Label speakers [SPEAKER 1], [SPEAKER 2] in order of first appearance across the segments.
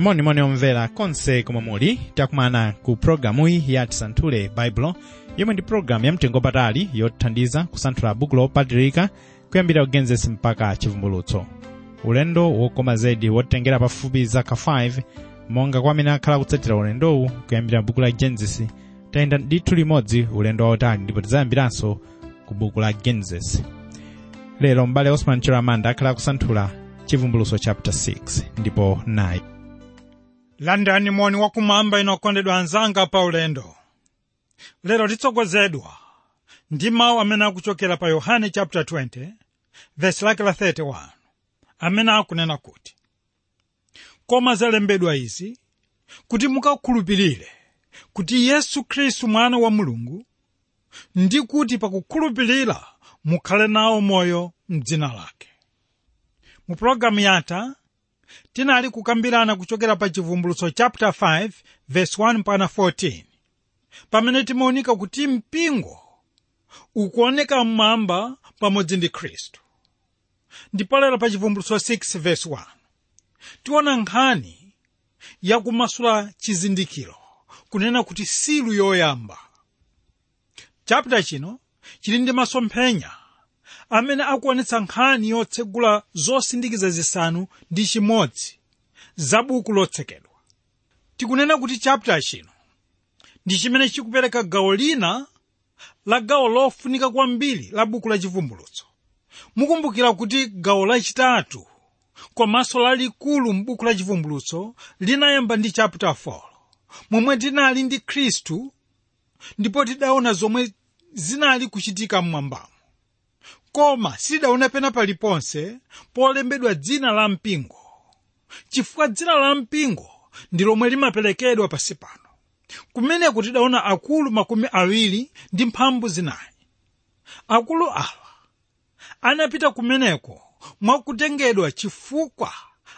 [SPEAKER 1] monimoni omvera konse komwe muli takumana ku programuyi ya tisanthule baibulo yomwe ndi programu yamtengopatali yotithandiza kusanthula buku lopatulika kuyambira kugenesi mpaka chivumbulutso. Ulendo wokoma zedi wotengera pafupi zaka 5 monga kwa amene akhala kutsatira ulendowu kuyambira buku la genesis. Tayenda ndithu limodzi ulendo wautali ndipo tidzayambiranso ku buku la genesis. Lero m'bale osman chiramanda akhala kusanthula chivumbulutso chapter 6 ndipo nayi
[SPEAKER 2] landani moni wakumwamba inokondedwa anzanga pa ulendo. Lero titsogozedwa ndi mawu amene akuchokera pa yohane chapter 20 verse lake la 31 amene akunena kuti koma zalembedwa izi kuti mukakhulupirire kuti yesu khristu mwana wa mulungu ndi kuti pakukhulupirira mukhale nawo moyo mdzina lake. Mu pologalamu yatha tinali kukambirana kuchokera pa chivumbulutso chapter 5 verse 1 mpaka 14 pamene timaonika kuti mpingo ukuoneka mmwamba pamodzi ndi khristu. Ndipo lero pa chivumbulutso 6 verse 1 tiona nkhani yakumasula chizindikiro kunena kuti silu yoyamba. Chapter chino chili ndi masomphenya amene akuonetsa nkhani yotsegula zosindikiza zisanu ndi chimodzi. Za buku lotsekedwa. Tikunena kuti chapter chino ndi chimene chikupereka gawo lina la gawo lofunika kwambiri la buku la chivumbulutso. Mukumbukira kuti gawo lachitatu komanso lalikulu m'buku la chivumbulutso linayamba ndi chapter 4 momwe tinali ndi khristu ndipo tidaona zomwe zinali kuchitika mmwambamo koma sidaone pena paliponse polembedwa dzina la mpingo. Chifukwa dzina la mpingo ndi lomwe limaperekedwa pansi pano. Kumeneko tidaona akulu makumi awiri ndi mphambu zinayi akulu awa anapita kumeneko mwakutengedwa chifukwa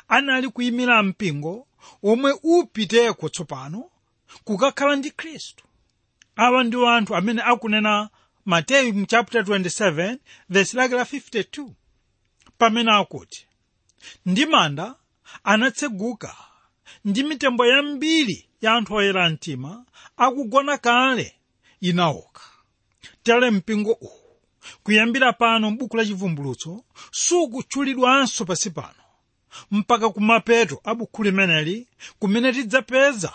[SPEAKER 2] anali kuyimira mpingo omwe upiteko tsopano kukakhala ndi khristu awa ndi anthu amene akunena mateyu mu chapter 27 verse lake la 52 pamene akuti ndi manda anatseguka ndi mitembo yambiri ya anthu oyera mtima akugona kale inaoka tere mpingo uwu kuyambira pano m'buku la chivumbulutso sukutchulidwanso pasi pano mpaka kumapeto a buku limeneli kumene tidzapeza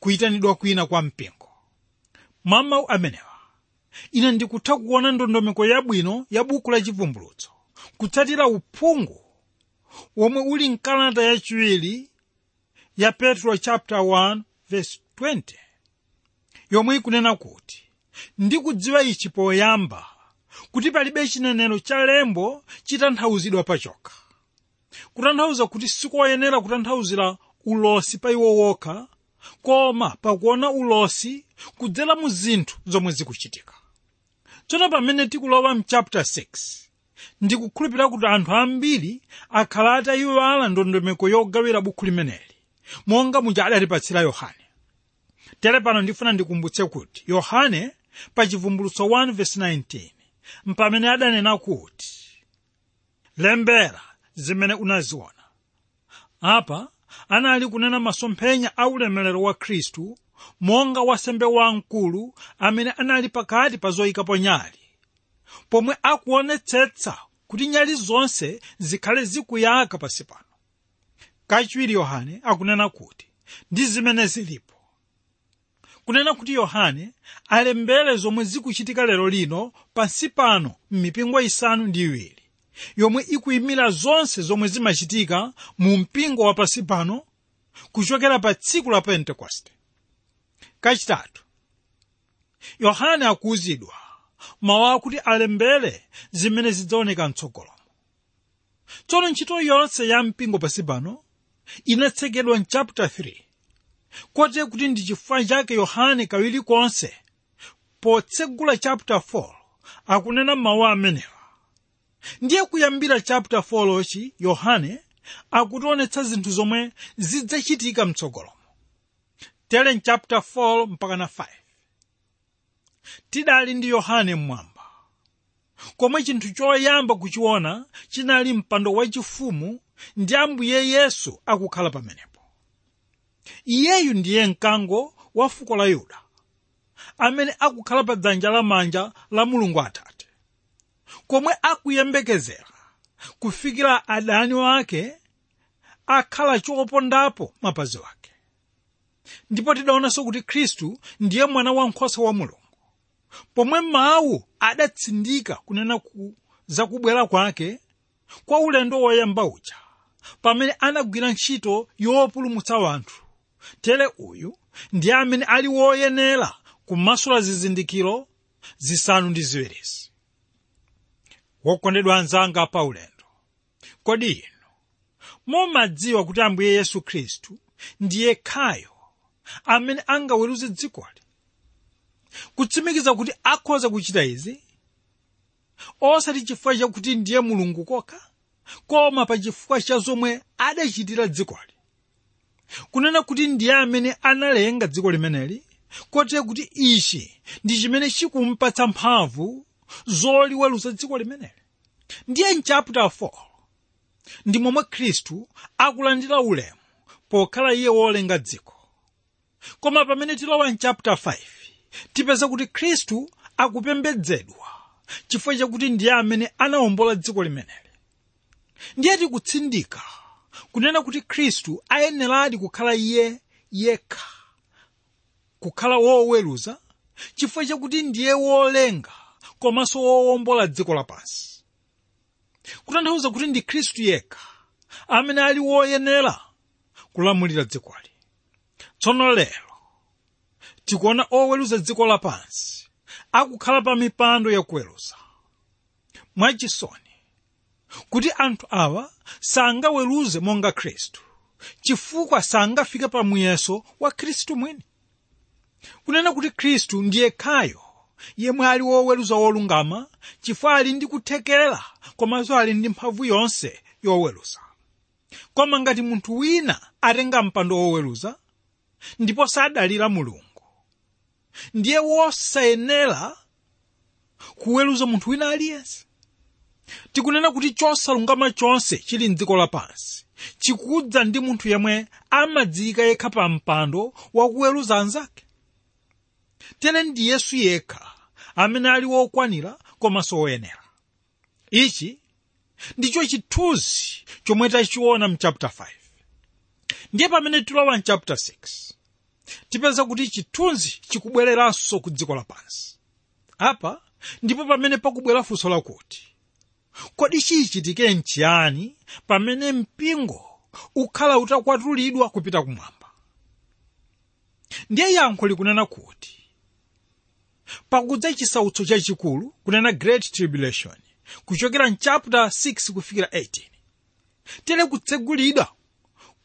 [SPEAKER 2] kuyitanidwa kwina kwa mpingo. Mwa mawu amenewa ine ndikutha kuona ndondomeko yabwino ya buku la chivumbulutso kutsatira uphungu womwe uli mkalata yachiwiri ya petro chapter 1 verse 20 yomwe ikunena kuti ndikudziwa ichi poyamba kuti palibe chinenero cha chitanthauzidwa pachokha kutanthauza kuti sikoyenera kutanthauzira ulosi pa iwo wokha koma pakuona ulosi kudzera mu zinthu zomwe zikuchitika tsono pamene tikulowa mchapter 6 ndikukhulupirira kuti anthu ambiri akhala atayiwala ndondomeko yogawira bukhu limeneli. Monga muja adatipatsira yohane. Tere pano ndifuna ndikumbutse kuti yohane pa chivumbulutso 1:19 mpamene adanena kuti lembera zimene unaziona. Apa anali kunena masomphenya a ulemerero wa khristu monga wasembe wamkulu amene anali pakati pa zoyikapo nyali. Pomwe akuonetsetsa kuti nyali zonse zikhale zikuyaka pansi pano. Kachiwiri yohane akunena kuti ndi zimene zilipo. Kunena kuti yohane alembere zomwe zikuchitika lero lino pansi pano m'mipingo isanu ndi iwiri yomwe ikuyimira zonse zomwe zimachitika mu mpingo wa pansi pano kuchokera pa tsiku la pentekoste kachitatu yohane akuwuzidwa mawu akuti alembere zimene zidzaoneka mtsogolomo. Tsono ntchito yonse ya mpingo pansi pano inatsekedwa mchapter 3 kote kuti ndi chifukwa chake yohane kawiri konse potsegula chapter 4 akunena mawu amenewa. Ndiye kuyambira chapter 4 lochi yohane akutionetsa zinthu zomwe zidzachitika mtsogolomo tere mchapter 4 mpaka na 5 tidali ndi yohane mmwamba. Komwe chinthu choyamba kuchiona chinali mpando wachifumu ndi ambuye yesu akukhala pamenepo. Iyeyu ndiye mkango wa fuko la yuda amene akukhala pa dzanja lamanja la mulungu atate. Komwe akuyembekezera kufikira adani wake akhala chopondapo mapazi wake ndipo tidaonanso kuti khristu ndiye mwana wankhosa wa mulungu pomwe mawu adatsindika kunena ku, za kwake kwa ulendo woyamba uja pamene anagwira ntchito yopulumutsa wanthu tere uyu ndiye amene ali woyenera kumasula zizindikiro zisanu ndi ziwirizi wokondedwa anzanga pa ulendo. Kodi inu mumadziwa kuti ambuye yesu khristu ndiye khayo amene angaweruze dzikoli kutsimikiza kuti akhoza kuchita izi? Osati chifukwa chakuti ndiye mulungu kokha? Koma pa chifukwa cha zomwe adachitira dzikoli kunena kuti ndiye amene analenga dziko limeneli? Kotero kuti ichi ndi chimene chikumpatsa mphamvu zoliweruza dziko limeneli. Ndiye mchapter 4 ndi momwe khristu akulandira ulemu pokhala iye wolenga dziko koma pamene tilowa mchapter 5 tipeza kuti khristu akupembedzedwa chifukwa chakuti ndiye amene anawombola dziko limeneli. Ndiye tikutsindika kunena kuti khristu ayeneradi kukhala iye yekha kukhala woweruza chifukwa chakuti ndiye wolenga komanso wowombola dziko lapansi. Kutanthauza kuti ndi khristu yekha amene ali woyenera kulamulira dzikoli tsono lero tikuona oweruza dziko lapansi akukhala pa mipando yakuweruza mwachisoni kuti anthu awa sangaweruze monga khristu chifukwa sangafike pa muyeso wa khristu mwini. Kunena kuti khristu ndiye khayo yemwe ali woweruza wolungama chifukwa ali ndi kuthekera komanso ali ndi mphamvu yonse yoweruza koma ngati munthu wina atenga mpando woweruza ndipo sadalira mulungu. Ndiye wosayenera kuweruza munthu wina aliyense. Tikunena kuti chosalungama chonse chili mdziko lapansi chikudza ndi munthu yemwe amadziyika yekha pa mpando wakuweruza anzake. Tere ndi yesu yekha amene ali wokwanira komanso woyenera ichi ndicho chithunzi chomwe tachiona mchapter 5 ndiye pamene tilowa mchapter 6 tipeza kuti chithunzi chikubwereranso ku dziko lapansi apa ndipo pamene pakubwera funso lakuti kodi chiyichitike nchiyani pamene mpingo ukhala utakwatulidwa kupita kumwamba? Ndiye yankho likunena kuti pakudza chisautso chachikulu kunena great tribulation kuchokera mchapter 6 kufikira 18 tele kutsegulidwa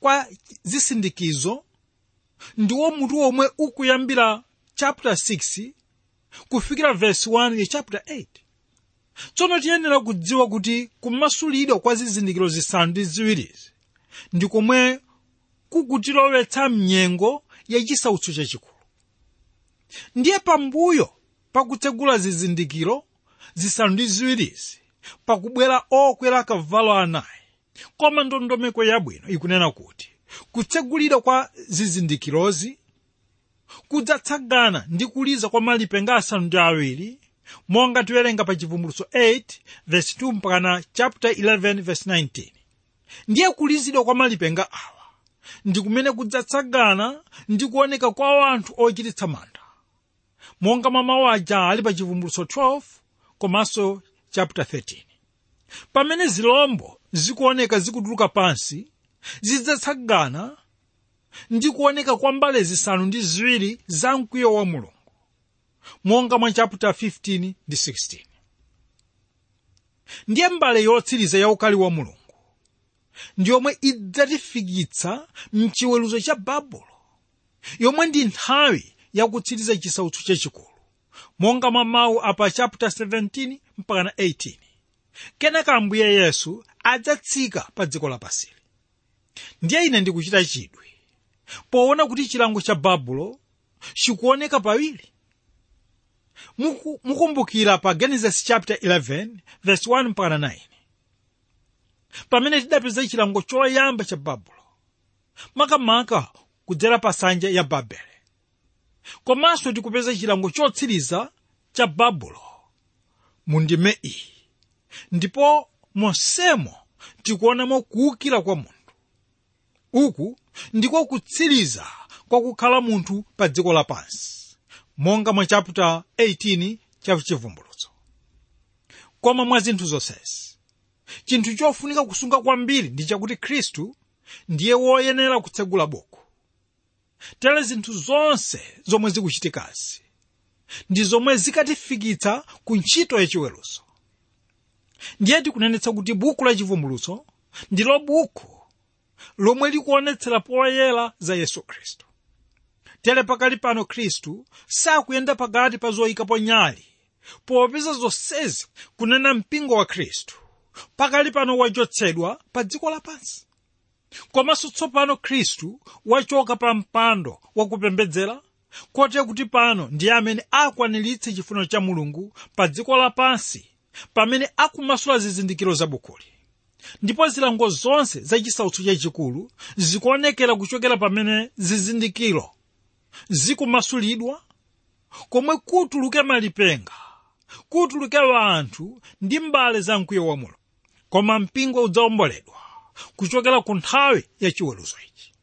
[SPEAKER 2] kwa zisindikizo ndiwo mutu omwe ukuyambira chapter 6 kufikira verse 1 ya chapter 8 tsono tiyenera kudziwa kuti kumasulidwa kwa zizindikiro zisanu ndi ziwirizi ndi komwe kukutilowetsa mnyengo ya chisautso chachikulu. Ndiye pambuyo pakutsegula zizindikiro zisanu ndi ziwirizi pakubwera okwera kavalo anayi koma ndondomeko yabwino ikunena kuti kutsegulidwa kwa zizindikirozi kudzatsagana ndi kuliza kwa malipenga asanu ndi awiri monga tiwerenga pa chivumbulutso 8 verse 2 mpakana chapter 11 verse 19 ndiye kulizidwa kwa malipenga awa ndi kumene kudzatsagana ndi kuoneka kwa anthu ochititsa mantha monga mwa aja ali pa chivumbulutso 12 komanso chapter 13 pamene zilombo zikuoneka zikutuluka pansi zidzatsagana ndi kuoneka kwa mbale zisanu ndi ziwiri za mkwiyo wa mulungu monga mwa chapter 15 ndi 16 ndiye mbale yotsiriza ya ukali wa mulungu ndi yomwe idzatifikitsa mchiweruzo cha babulo yomwe ndi nthawi yakutsiriza chisautso chachikulu monga mwa mawu apa chapter 17 mpakana 18 kenaka ambuye yesu adzatsika pa dziko lapasili ndiye ine ndikuchita chidwi. Poona kuti chilango cha babulo chikuoneka pawiri. Muku- mukumbukira pa genesis chapter 11 verse 1 mpaka 9 pamene tidapeza chilango choyamba cha babulo makamaka kudzera pa nsanja ya babele komanso tikupeza chilango chotsiriza cha babulo mu ndime iyi ndipo monsemo tikuonamo kuwukira kwa munthu uku ndiko kutsiriza kwa kukhala munthu pa dziko lapansi monga mwa chapter 18 cha chivumbulutso. Koma mwa zinthu zonsezi chinthu chofunika kusunga kwambiri ndi chakuti khristu ndiye woyenera kutsegula buku tere zinthu zonse zomwe zikuchitikazi ndi zomwe zikatifikitsa ku ntchito yachiweruzo ndiye tikunenetsa kuti buku la chivumbulutso ndilo buku lomwe likuonetsera poyera za yesu khristu. Tere pakali pano khristu sakuyenda pakati pa zoyikapo nyali popeza zonsezi kunena mpingo wa khristu. Pakali pano wachotsedwa pa dziko lapansi komanso tsopano khristu wachoka pa mpando wakupembedzera kote kuti pano ndiye amene akwaniritse chifuniro cha mulungu pa dziko lapansi pamene akumasula zizindikiro za bukuli ndipo zilango zonse za chisautso chachikulu zikuonekera kuchokera pamene zizindikiro zikumasulidwa komwe kutuluke malipenga kutuluke anthu ndi mbale za mkwiyo wa mulo koma mpingo udzawomboledwa kuchokera ku nthawi ya chiweruzo ichi.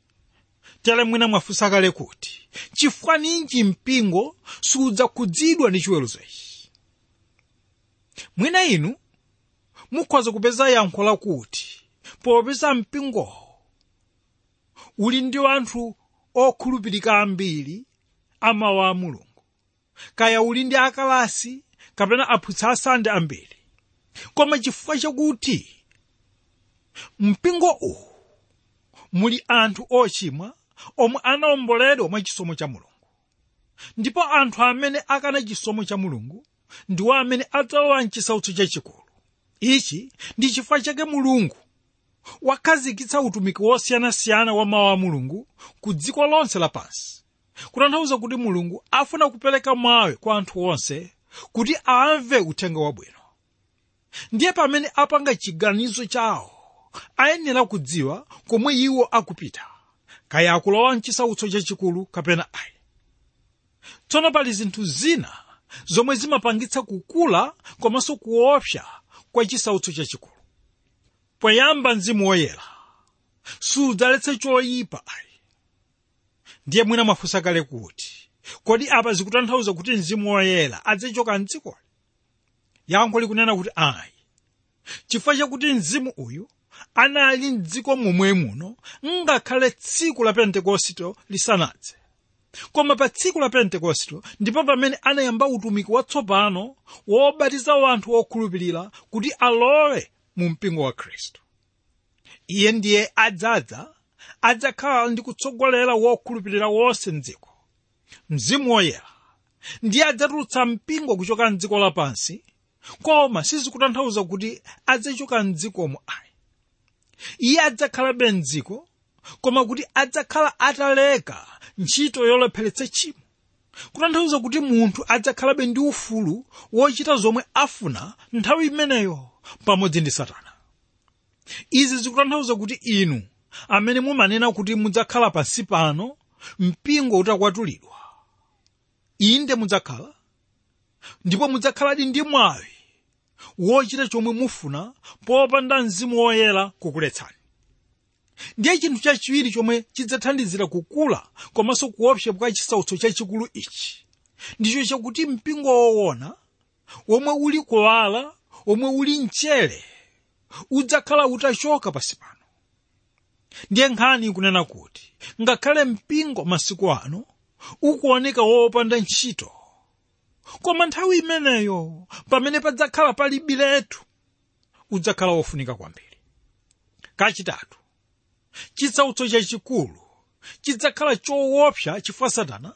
[SPEAKER 2] Tere mwina mwafunsa kale kuti chifukwa ninji mpingo siudzakhudzidwa ndi chiweruzo ichi mwina inu mukhoza kupeza yankho lakuti popeza mpingo. Uli ndi anthu okhulupirika ambiri amawu a mulungu. Kaya uli ndi akalasi kapena aphunzitsi asande ambiri. Koma chifukwa chakuti mpingo uwu muli anthu ochimwa omwe anawomboledwa mwa chisomo cha mulungu. Ndipo anthu amene akana chisomo cha mulungu ndiwo amene adzalowa mchisautso chachikulu. Ichi ndi chifukwa chake mulungu wakhazikitsa utumiki wosiyanasiyana wa mawu a mulungu ku dziko lonse lapansi kutanthauza kuti mulungu afuna kupereka mwawe kwa anthu onse kuti amve uthenga wabwino. Ndiye pamene apanga chiganizo chawo ayenera kudziwa komwe iwo akupita kaya akulowa mchisautso chachikulu kapena ayi. Tsono pali zinthu zina zomwe zimapangitsa kukula komanso kuopsa kwa chisautso chachikulu. Poyamba mzimu woyera sudzaletse choyipa ndiye mwina mwafunsa kale kuti kodi apa zikutanthauza kuti mzimu woyera adzachoka mdzikoli yankho likunena kuti ayi chifukwa chakuti mzimu uyu anali mdziko momwe muno ngakhale tsiku la pentekosto lisanadze koma pa tsiku la pentekosto ndipo pamene anayamba utumiki watsopano wobatiza wanthu okhulupirira kuti alowe mu mpingo wa khristu. Iye ndiye adzadza adzakhala ndi kutsogolera wokhulupirira wonse mdziko. Mzimu woyera ndiye adzatulutsa mpingo kuchoka mdziko lapansi koma sizikutanthauza kuti adzachoka mdzikomo ayi. Iye adzakhalabe mdziko koma kuti adzakhala ataleka ntchito yolepheretsa tchimo. Kutanthauza kuti munthu adzakhalabe ndi ufulu wochita zomwe afuna nthawi imeneyo pamodzi ndi satana. Izi zikutanthauza kuti inu amene mumanena kuti mudzakhala pansi pano mpingo utakwatulidwa inde mudzakhala ndipo mudzakhaladi ndi mwawi wochita chomwe mufuna popanda mzimu woyera kukuletsani ndiye chinthu chachiwiri chomwe chidzathandizira kukula komanso kuopsa kwa chisautso chachikulu ichi. Ndicho chakuti mpingo woona womwe uli kuwala womwe uli mchere udzakhala utachoka pasi pano. Ndiye nkhani ikunena kuti ngakhale mpingo masiku ano ukuoneka wopanda ntchito. Koma nthawi imeneyo pamene padzakhala pali biletu udzakhala wofunika kwambiri. Kachitatu chisautso chachikulu chidzakhala choopsa chifukwa satana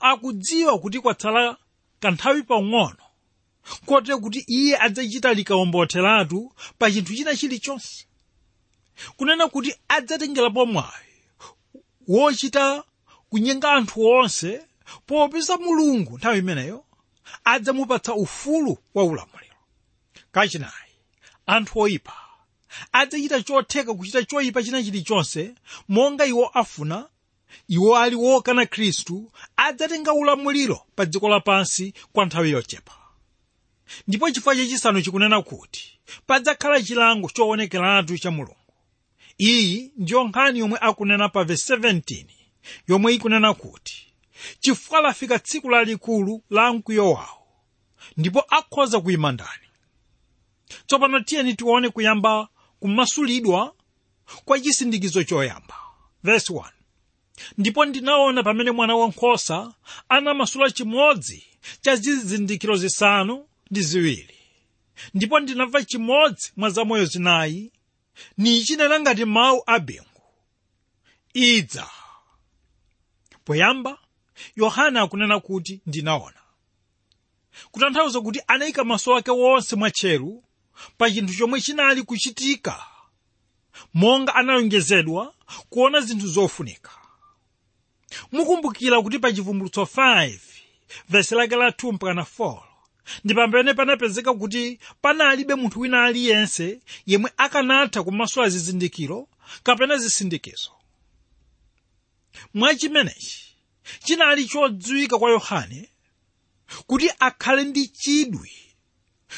[SPEAKER 2] akudziwa kuti kwatsala kanthawi pang'ono kote kuti iye adzachita likawomboteratu pa chinthu china chilichonse. Kunena kuti adzatengerapo mwayi wochita kunyenga anthu onse popeza mulungu nthawi imeneyo adzamupatsa ufulu wa ulamuliro. Kachinayi anthu oyipa adzachita chotheka kuchita choyipa china chilichonse monga iwo afuna iwo ali wokana khristu adzatenga ulamuliro pa dziko lapansi kwa nthawi yochepa. Ndipo chifukwa chachisanu chikunena kuti padzakhala chilango choonekeratu cha mulungu. Iyi ndiyo nkhani yomwe akunena pa vesi 17 yomwe ikunena kuti chifukwa lafika tsiku lalikulu la mkwiyo wawo ndipo akhoza kuyima ndani. Tsopano tiyeni tione kuyamba kumasulidwa kwa chisindikizo choyamba. Vesi 1 ndipo ndinaona pamene mwana wankhosa anamasula chimodzi cha zizindikiro zisanu ndi ziwiri. Ndipo ndinamva chimodzi mwa zamoyo zinayi nichinena ngati mawu a bingu. Idza. Poyamba yohana akunena kuti ndinaona. Kutanthauza kuti anayika maso ake wonse mwatcheru pa chinthu chomwe chinali kuchitika monga analonjezedwa kuona zinthu zofunika. Mukumbukira kuti pa chivumbulutso 5 vesi lake la 2 mpakana 4 ndi pamene panapezeka kuti panalibe munthu wina aliyense yemwe akanatha kumasula zizindikiro kapena zisindikizo. Mwachimenechi chinali chodziwika kwa yohane kuti akhale ndi chidwi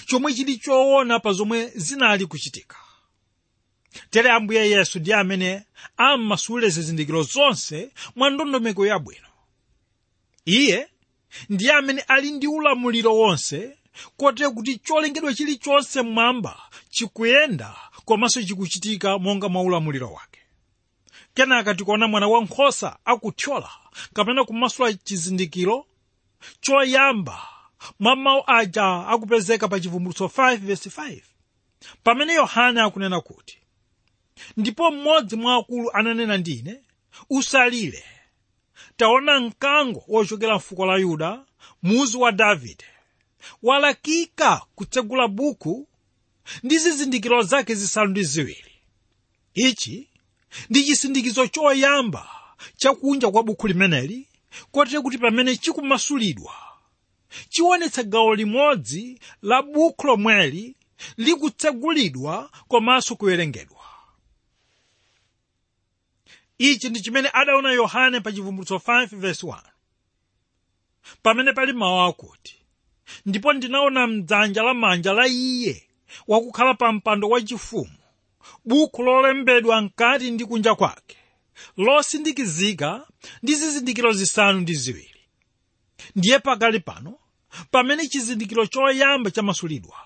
[SPEAKER 2] chomwe chili choona pa zomwe zinali kuchitika. Tere ambuye yesu ndi amene ammasulire zizindikiro zonse mwa ndondomeko yabwino iye ndiye amene ali ndi ulamuliro wonse kotera kuti cholengedwa chilichonse mmwamba chikuyenda komanso chikuchitika monga mwa ulamuliro wake. Kenaka tikuona mwana wankhosa akuthyola kapena kumasula chizindikiro choyamba mwa aja akupezeka pa chivumbulutso 5:5 pamene yohane akunena kuti ndipo mmodzi mwa akulu ananena ndine usalire taona mkango wochokera mfuko la yuda muzi wa davide walakika kutsegula buku ndi zizindikiro zake zisanu ndi ziwiri. Ichi ndi chisindikizo choyamba chakunja kwa buku limeneli kotero kuti pamene chikumasulidwa chiwonetsa gawo limodzi la buku lomweli likutsegulidwa komanso kuwerengedwa. Ichi ndi chimene adaona yohane pa chivumbulutso 5:1 pamene pali mawu akuti ndipo ndinaona mdzanja lamanja la iye wakukhala pa mpando wachifumu buku lolembedwa mkati ndi kunja kwake losindikizika ndi zizindikiro zisanu ndi ziwiri. Ndiye pakali pano pamene chizindikiro choyamba chamasulidwa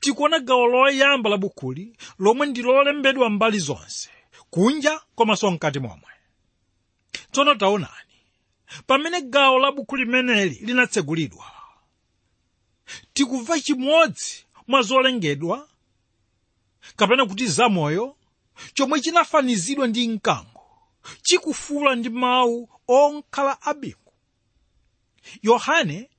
[SPEAKER 2] tikuona gawo loyamba la bukuli lomwe ndi lolembedwa mbali zonse kunja komanso mkati momwe. Tsono taonani pamene gawo la buku limeneli linatsegulidwa tikumva chimodzi mwa zolengedwa kapena kuti zamoyo chomwe chinafanizidwa ndi mkango chikufuula ndi mawu okhala abingu. Yohane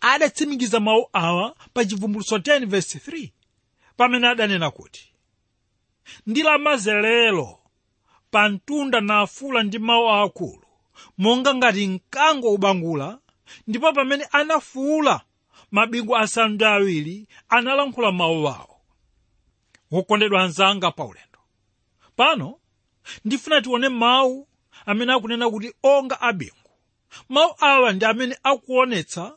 [SPEAKER 2] adatsimikiza mawu awa pa chivumbulutso 10:3 pamene adanena kuti ndi lamanzere pa mtunda nafuula ndi mawu akulu monga ngati mkango ubangula ndipo pamene anafuula mabingu asanu ndi awiri analankhula mawu awo. Wokondedwa anzanga paulendo pano ndifuna tione mawu amene akunena kuti onga abingu. Mawu awa ndi amene akuonetsa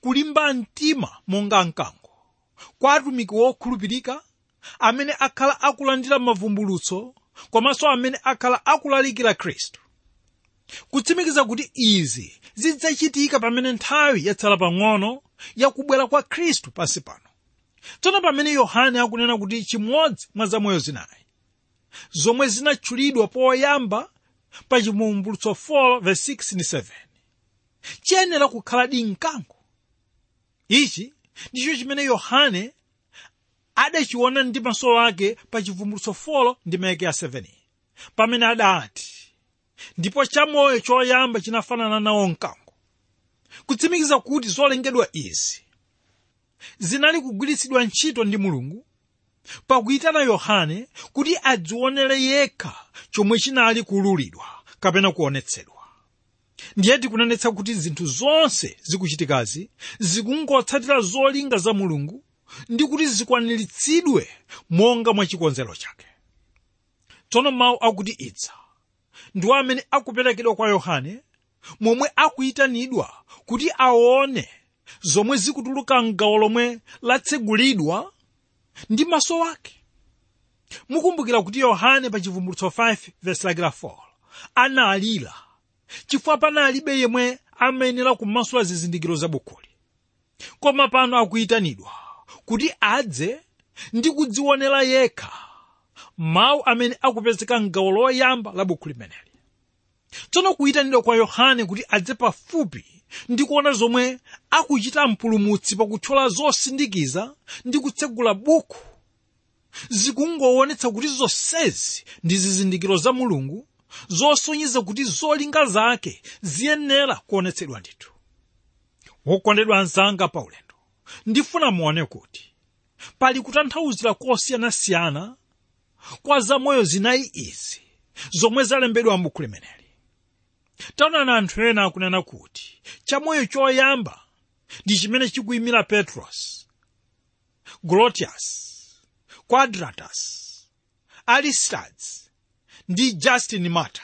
[SPEAKER 2] kulimba mtima monga mkango. Kwa atumiki wokhulupirika amene akhala akulandira mavumbulutso komanso amene akhala akulalikira khristu. Kutsimikiza kuti izi zidzachitika pamene nthawi yatsala pang'ono yakubwera kwa khristu pansi pano. Tsono pamene yohane akunena kuti chimodzi mwa zamoyo zinayi zomwe zinatchulidwa poyamba pa chivumbulutso 4:6 ndi 7 chiyenera kukhala di mkango ichi ndicho chimene yohane adachiona ndi maso ake pa chivumbulutso 4 ndi meke ya 7 pamene adati ndipo chamoyo choyamba chinafanana nawo mkango kutsimikiza kuti zolengedwa izi zinali kugwiritsidwa ntchito ndi mulungu pakuyitana yohane kuti adzionere yekha chomwe chinali kululidwa kapena kuonetsedwa ndiye tikunenetsa kuti zinthu zonse zikuchitikazi zikungotsatira zolinga za mulungu ndi kuti zikwaniritsidwe monga mwa chikonzero chake. Tsono mawu akuti itsa ndiwo amene akuperekedwa kwa yohane momwe akuyitanidwa kuti aone zomwe zikutuluka mgawo lomwe latsegulidwa ndi maso ake. Mukumbukira kuti yohane pa chivumbulutso 5 verse lake la 4 analira chifukwa panalibe yemwe amayenera kumasula zizindikiro za bukuli koma pano akuyitanidwa kuti adze ndi kudzionera yekha mawu amene akupezeka mgawo loyamba la buku limeneli tsono kuyitanidwa kwa yohane kuti adze pafupi ndi kuona zomwe akuchita mpulumutsi pakuthyola zosindikiza ndi kutsegula buku zikungoonetsa kuti zonsezi ndi zizindikiro za mulungu zosonyeza kuti zolinga zake ziyenera kuonetsedwa ndithu. Wokondedwa anzanga paulendo ndifuna muone kuti pali kutanthauzira kosiyanasiyana kwa zamoyo zinayi izi zomwe zalembedwa m'buku limeneli taonani anthu ena akunena kuti chamoyo choyamba ndi chimene chikuyimira petros grotius quadratus aristides ndi justin martyr.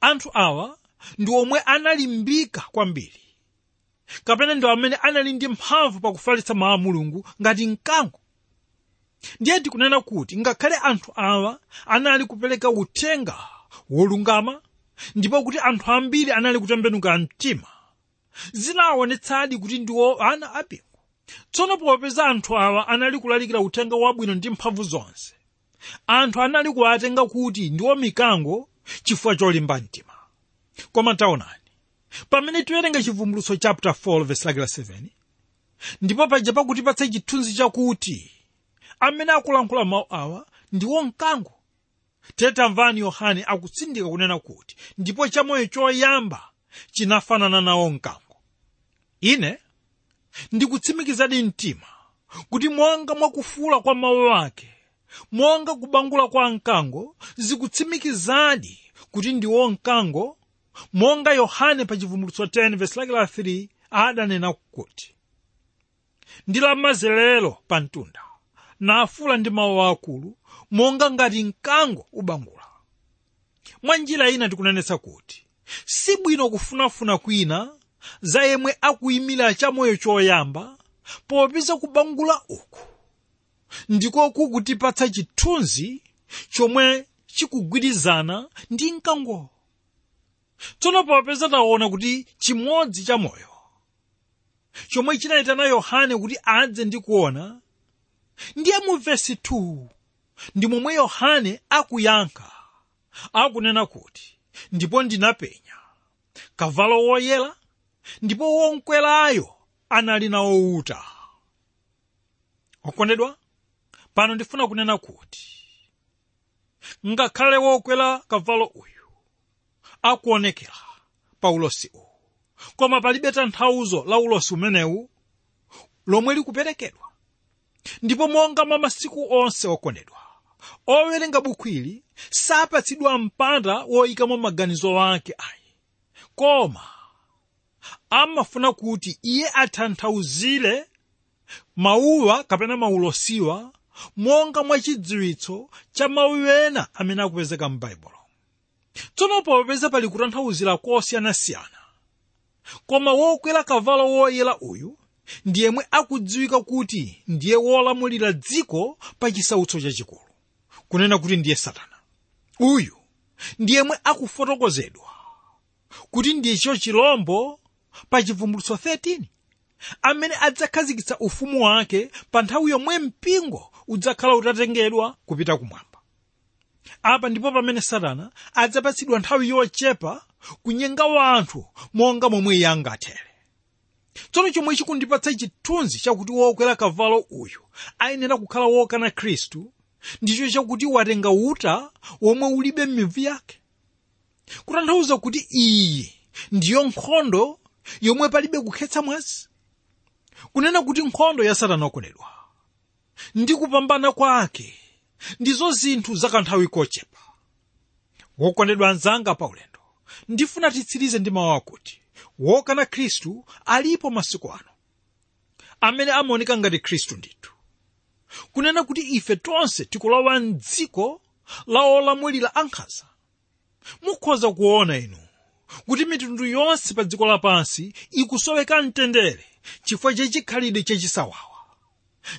[SPEAKER 2] Anthu awa ndi omwe analimbika kwambiri kapena ndi amene anali ndi mphamvu pakufalitsa mawu a mulungu ngati mkango. Ndiye tikunena kuti ngakhale anthu awa anali kupereka uthenga wolungama ndipo kuti anthu ambiri anali kutembenuka mtima zinaonetsadi kuti ndiwo ana apingo tsono popeza anthu awa anali kulalikira uthenga wabwino ndi mphamvu zonse anthu anali kuwatenga kuti ndiwo mikango chifukwa cholimba mtima. Koma taonani pamene tiwerenga chivumbulutso chapter 4 verse lake la 7 ndipo paja pakutipatse chithunzi chakuti amene akulankhula mawu awa ndiwo mkango. Tetamvani yohane akutsindika kunena kuti ndipo chamoyo choyamba chinafanana nawo mkango. Ine ndikutsimikizadi mtima kuti monga mwakufuula kwa mawu ake monga kubangula kwa mkango zikutsimikizadi kuti ndiwo mkango monga yohane pa chivumbulutso 10 verse lake la 3 adanena kuti ndi lamanzere pa mtunda nafula ndi mawu akulu monga ngati mkango ubangula. Mwa njira ina tikunenetsa kuti si bwino kufunafuna kwina za yemwe akuyimira chamoyo choyamba popeza kubangula uku ndiko kukutipatsa chithunzi chomwe chikugwirizana ndi mkangowo tsono popeza taona kuti chimodzi cha moyo chomwe chinayitana yohane kuti adze ndi kuona ndiye mu vesi 2 ndi momwe yohane akuyankha akunena kuti ndipo ndinapenya. Kavalo woyera ndipo womkwerayo anali nawo uta. Okondedwa pano ndifuna kunena kuti ngakhale wokwera kavalo uyu akuonekera pa ulosi uwu koma palibe tanthauzo la ulosi umenewu lomwe likuperekedwa ndipo monga mwa masiku onse okondedwa owerenga buku ili sapatsidwa mpata woyikamo maganizo ake ayi. Koma amafuna kuti iye atanthauzire mawuwa kapena maulosiwa monga mwa chidziwitso cha mawu ena amene akupezeka m'baibulo tsono popeza pali kutanthauzira kosiyanasiyana koma wokwera kavalo woyera uyu ndiyemwe akudziwika kuti ndiye wolamulira dziko pa chisautso chachikulu kunena kuti ndiye satana. Uyu ndiyemwe akufotokozedwa kuti ndicho chilombo pa chivumbulutso 13 amene adzakhazikitsa ufumu wake pa nthawi yomwe mpingo udzakhala utatengedwa kupita kumwamba. Apa ndipo pamene satana adzapatsidwa nthawi yochepa kunyenga wanthu monga momwe iye angathere tsono chomwe chikundipatsa chithunzi chakuti wokwera kavalo uyu ayenera kukhala wokana khristu ndicho chakuti watenga uta womwe ulibe m'mivi yake. Kutanthauza kuti iyi ndiyo nkhondo yomwe palibe kukhetsa mwazi kunena kuti nkhondo ya satana okondedwa ndi kupambana kwake ndizo zinthu zakanthawi kochepa. Wokondedwa anzanga paulendo ndifuna titsirize ndi mawu akuti wokana khristu alipo masiku ano. Amene amaoneka ngati khristu ndithu. Kunena kuti ife tonse tikulowa mdziko la olamulira ankhanza mukhoza kuona inu kuti mitundu yonse pa dziko lapansi ikusoweka mtendere chifukwa chachikhalidwe chachisawawa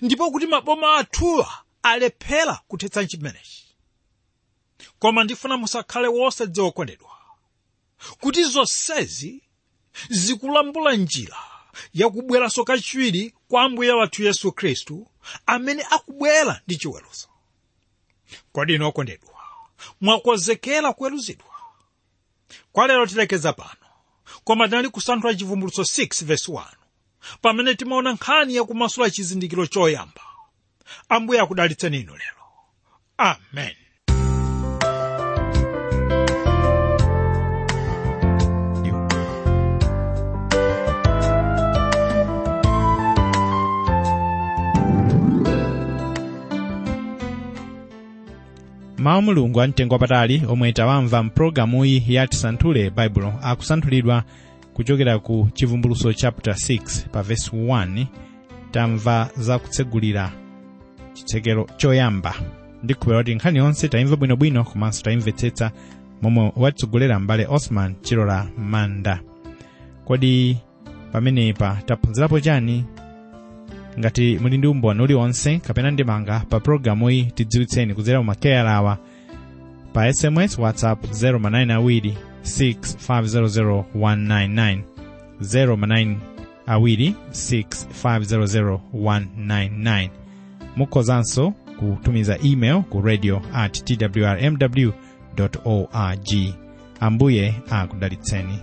[SPEAKER 2] ndipo kuti maboma athuwa alephera kuthetsa chimenechi koma ndifuna musakhale wosadziwa okondedwa kuti zonsezi zikulambula njira yakubweranso kachiwiri kwa ambuye wathu yesu khristu amene akubwera ndi chiweruzo. Kodi inu okondedwa mwakonzekera kuweruzidwa kwa lero tilekeza pano koma tinali kusanthula chivumbulutso 6 verse 1 pamene timaona nkhani yakumasula chizindikiro choyamba ambuye akudalitseni inu lero. Amen.
[SPEAKER 1] Mawu mulungu amtengo wapatali omwe tawamva mpulogalamuyi ya tisanthule baibulo akusanthulidwa kuchokera ku chivumbuluso chapter 6 pa verse 1 tamva za kutsegulira chitsekero choyamba. Ndikhulupirira kuti nkhani yonse tayimva bwinobwino komanso tayimvetsetsa momwe watitsogolera m'bale osman chilo la manda. Kodi pamenepa taphunzirapo chani ngati muli ndi umboni uliwonse kapena ndimanga pa pulogalamuyi tidziwitseni kudzera mumakeyala awa pa sms whatsapp 0manayina 6500199 0manayina mukhozanso kutumiza email ku radio at twrmw org. Ambuye akudalitseni